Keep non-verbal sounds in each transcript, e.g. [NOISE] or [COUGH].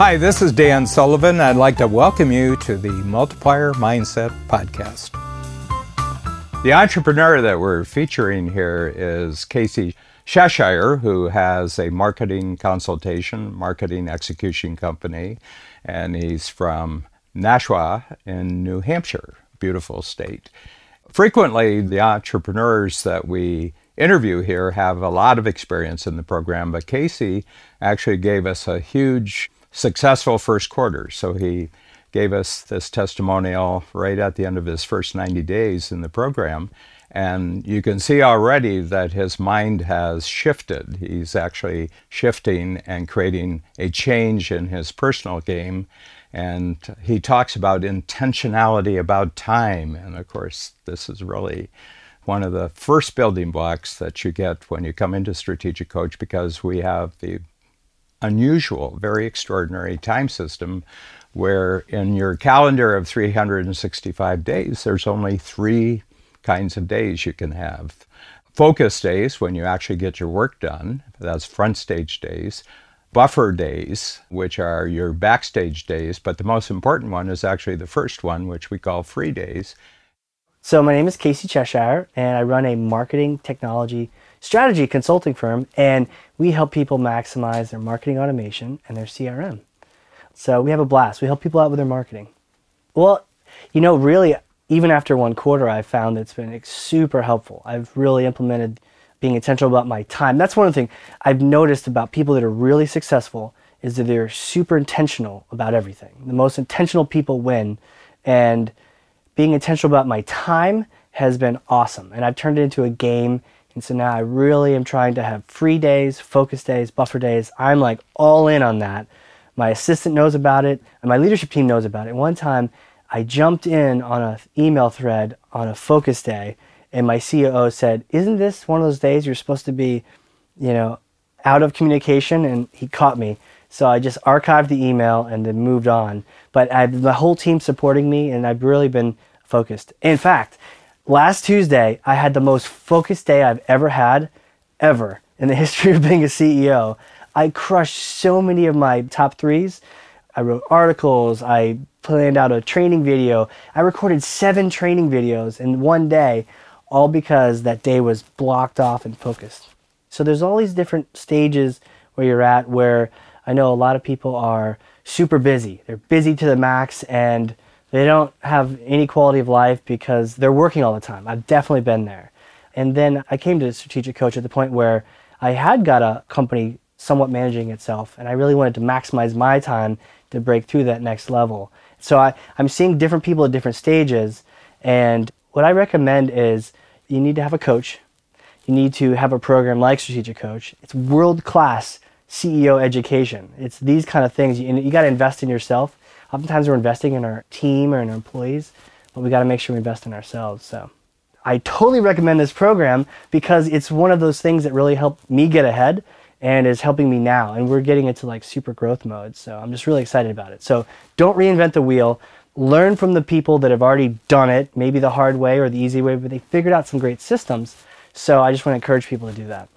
Hi, this is Dan Sullivan. I'd like to welcome you to the Multiplier Mindset Podcast. The entrepreneur that we're featuring here is Casey Cheshire, who has a marketing consultation, marketing execution company, and he's from Nashua in New Hampshire, beautiful state. Frequently, the entrepreneurs that we interview here have a lot of experience in the program, but Casey actually gave us a huge successful first quarter. So he gave us this testimonial right at the end of his first 90 days in the program. And you can see already that his mind has shifted. He's actually shifting and creating a change in his personal game. And he talks about intentionality about time. And of course, this is really one of the first building blocks that you get when you come into Strategic Coach because we have the unusual, very extraordinary time system where in your calendar of 365 days, there's only three kinds of days you can have. Focus days, when you actually get your work done, that's front stage days. Buffer days, which are your backstage days, but the most important one is actually the first one, which we call free days. So, my name is Casey Cheshire, and I run a marketing technology strategy consulting firm, and we help people maximize their marketing automation and their CRM. So we have a blast. We help people out with their marketing. Well, you know, really, even after one quarter, I've found it's been super helpful. I've really implemented being intentional about my time. That's one of the things I've noticed about people that are really successful is that they're super intentional about everything. The most intentional people win. And being intentional about my time has been awesome. And I've turned it into a game and so now I really am trying to have free days, focus days, buffer days. I'm like all in on that. My assistant knows about it, and my leadership team knows about it. One time, I jumped in on an email thread on a focus day, and my COO said, "Isn't this one of those days you're supposed to be, you know, out of communication?" And he caught me. So I just archived the email and then moved on. But I have the whole team supporting me, and I've really been focused. In fact, last Tuesday, I had the most focused day I've ever had, ever, in the [LAUGHS] history of being a CEO. I crushed so many of my top threes. I wrote articles, I planned out a training video. I recorded seven training videos in one day, all because that day was blocked off and focused. So there's all these different stages where you're at where I know a lot of people are super busy. They're busy to the max and they don't have any quality of life because they're working all the time. I've definitely been there. And then I came to strategic coach at the point where I had got a company somewhat managing itself, and I really wanted to maximize my time to break through that next level. So I, I'm seeing different people at different stages, and what I recommend is you need to have a coach. You need to have a program like Strategic Coach. It's world class CEO education. It's these kind of things. You, you got to invest in yourself oftentimes we're investing in our team or in our employees, but we got to make sure we invest in ourselves. So I totally recommend this program because it's one of those things that really helped me get ahead and is helping me now. And we're getting into like super growth mode. So I'm just really excited about it. So don't reinvent the wheel. Learn from the people that have already done it, maybe the hard way or the easy way, but they figured out some great systems. So I just want to encourage people to do that.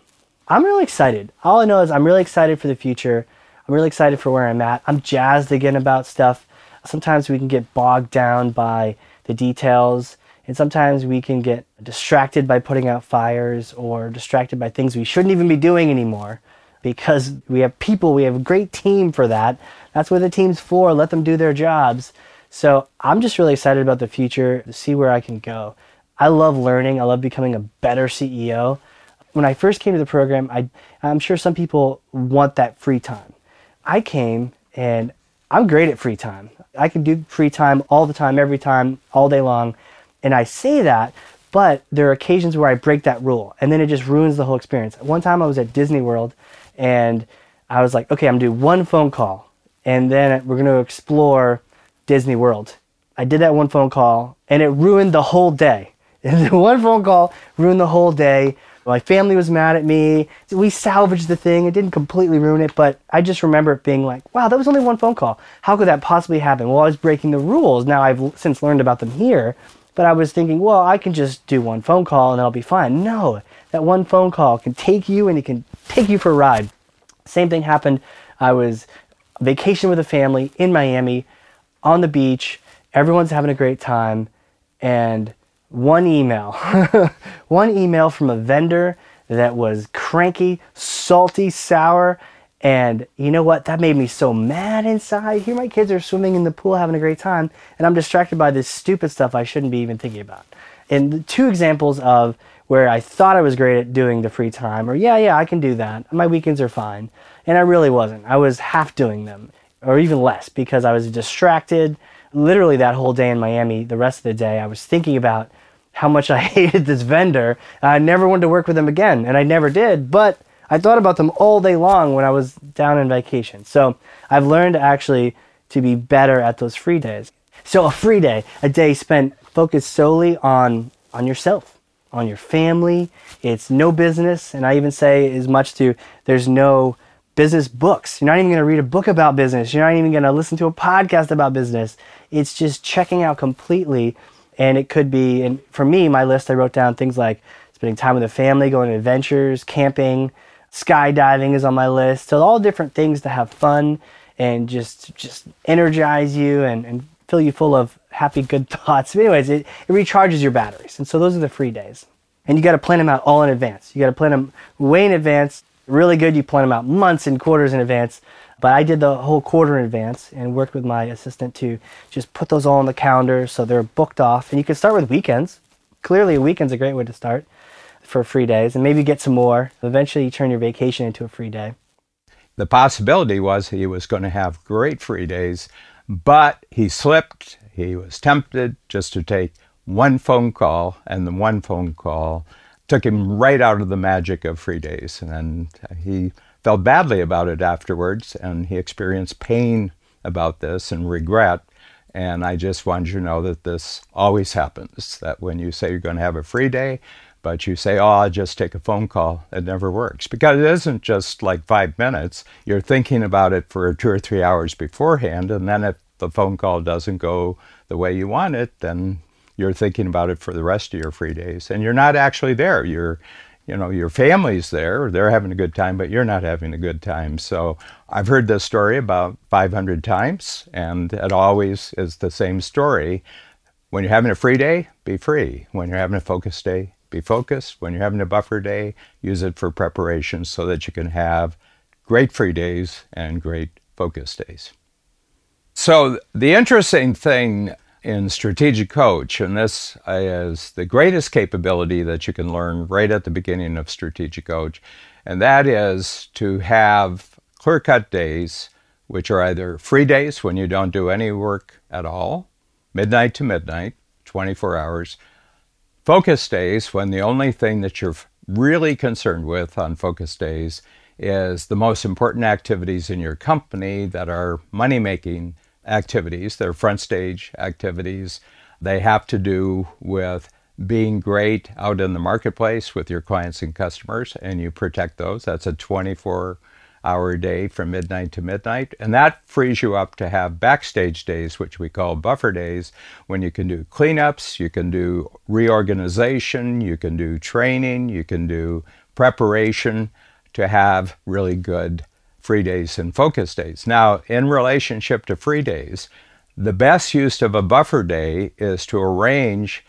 I'm really excited. All I know is I'm really excited for the future. I'm really excited for where I'm at. I'm jazzed again about stuff. Sometimes we can get bogged down by the details, and sometimes we can get distracted by putting out fires or distracted by things we shouldn't even be doing anymore because we have people, we have a great team for that. That's what the team's for. Let them do their jobs. So I'm just really excited about the future to see where I can go. I love learning. I love becoming a better CEO. When I first came to the program, I, I'm sure some people want that free time. I came and I'm great at free time. I can do free time all the time, every time, all day long. And I say that, but there are occasions where I break that rule and then it just ruins the whole experience. One time I was at Disney World and I was like, okay, I'm gonna do one phone call and then we're gonna explore Disney World. I did that one phone call and it ruined the whole day. [LAUGHS] one phone call ruined the whole day. My family was mad at me. We salvaged the thing. It didn't completely ruin it, but I just remember it being like, wow, that was only one phone call. How could that possibly happen? Well, I was breaking the rules. Now I've since learned about them here, but I was thinking, well, I can just do one phone call and I'll be fine. No, that one phone call can take you and it can take you for a ride. Same thing happened. I was vacation with a family in Miami on the beach. Everyone's having a great time. And one email, [LAUGHS] one email from a vendor that was cranky, salty, sour. And you know what? That made me so mad inside. Here, my kids are swimming in the pool having a great time, and I'm distracted by this stupid stuff I shouldn't be even thinking about. And two examples of where I thought I was great at doing the free time, or yeah, yeah, I can do that. My weekends are fine. And I really wasn't. I was half doing them, or even less, because I was distracted. Literally, that whole day in Miami, the rest of the day, I was thinking about how much I [LAUGHS] hated this vendor. I never wanted to work with them again, and I never did. But I thought about them all day long when I was down on vacation. So I've learned actually to be better at those free days. So a free day, a day spent focused solely on on yourself, on your family. It's no business, and I even say as much to there's no business books. You're not even going to read a book about business. You're not even going to listen to a podcast about business. It's just checking out completely. And it could be, and for me, my list, I wrote down things like spending time with the family, going on adventures, camping, skydiving is on my list. So all different things to have fun and just just energize you and, and fill you full of happy, good [LAUGHS] thoughts. But anyways, it, it recharges your batteries. And so those are the free days. And you got to plan them out all in advance. You got to plan them way in advance really good. You plan them out months and quarters in advance. But I did the whole quarter in advance and worked with my assistant to just put those all on the calendar so they're booked off. And you can start with weekends. Clearly, a weekend's a great way to start for free days and maybe get some more. Eventually, you turn your vacation into a free day. The possibility was he was going to have great free days, but he slipped. He was tempted just to take one phone call, and the one phone call took him right out of the magic of free days. And he felt badly about it afterwards, and he experienced pain about this and regret. And I just wanted you to know that this always happens that when you say you're going to have a free day, but you say, oh, I'll just take a phone call, it never works. Because it isn't just like five minutes. You're thinking about it for two or three hours beforehand. And then if the phone call doesn't go the way you want it, then you're thinking about it for the rest of your free days. And you're not actually there. You're you know your family's there. They're having a good time but you're not having a good time. So i've heard this story about 500 times and it always is the same story. When you're having a free day be free. When you're having a focus day be focused. When you're having a buffer day use it for preparation so that you can have great free days and great focus days. So the interesting thing in Strategic Coach, and this uh, is the greatest capability that you can learn right at the beginning of Strategic Coach, and that is to have clear cut days, which are either free days when you don't do any work at all, midnight to midnight, 24 hours, focus days when the only thing that you're really concerned with on focus days is the most important activities in your company that are money making activities, they're front stage activities. They have to do with being great out in the marketplace with your clients and customers, and you protect those. That's a 24 hour day from midnight to midnight. And that frees you up to have backstage days, which we call buffer days, when you can do cleanups, you can do reorganization, you can do training, you can do preparation to have really good free days and focus days. Now, in relationship to free days, the best use of a buffer day is to arrange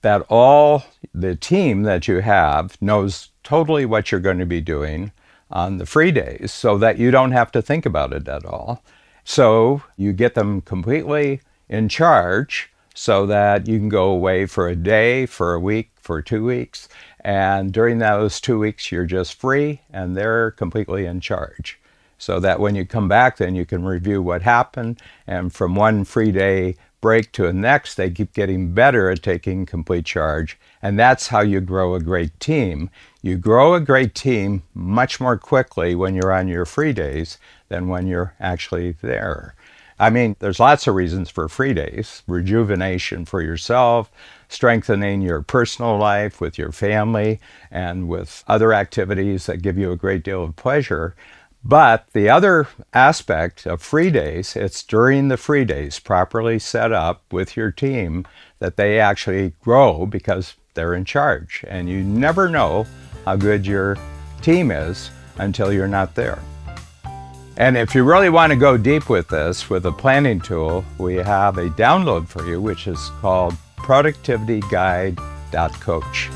that all the team that you have knows totally what you're going to be doing on the free days so that you don't have to think about it at all. So you get them completely in charge so that you can go away for a day, for a week, for two weeks. And during those two weeks, you're just free and they're completely in charge so that when you come back, then you can review what happened. And from one free day break to the next, they keep getting better at taking complete charge. And that's how you grow a great team. You grow a great team much more quickly when you're on your free days than when you're actually there. I mean, there's lots of reasons for free days rejuvenation for yourself, strengthening your personal life with your family, and with other activities that give you a great deal of pleasure. But the other aspect of free days, it's during the free days, properly set up with your team, that they actually grow because they're in charge. And you never know how good your team is until you're not there. And if you really want to go deep with this, with a planning tool, we have a download for you, which is called productivityguide.coach.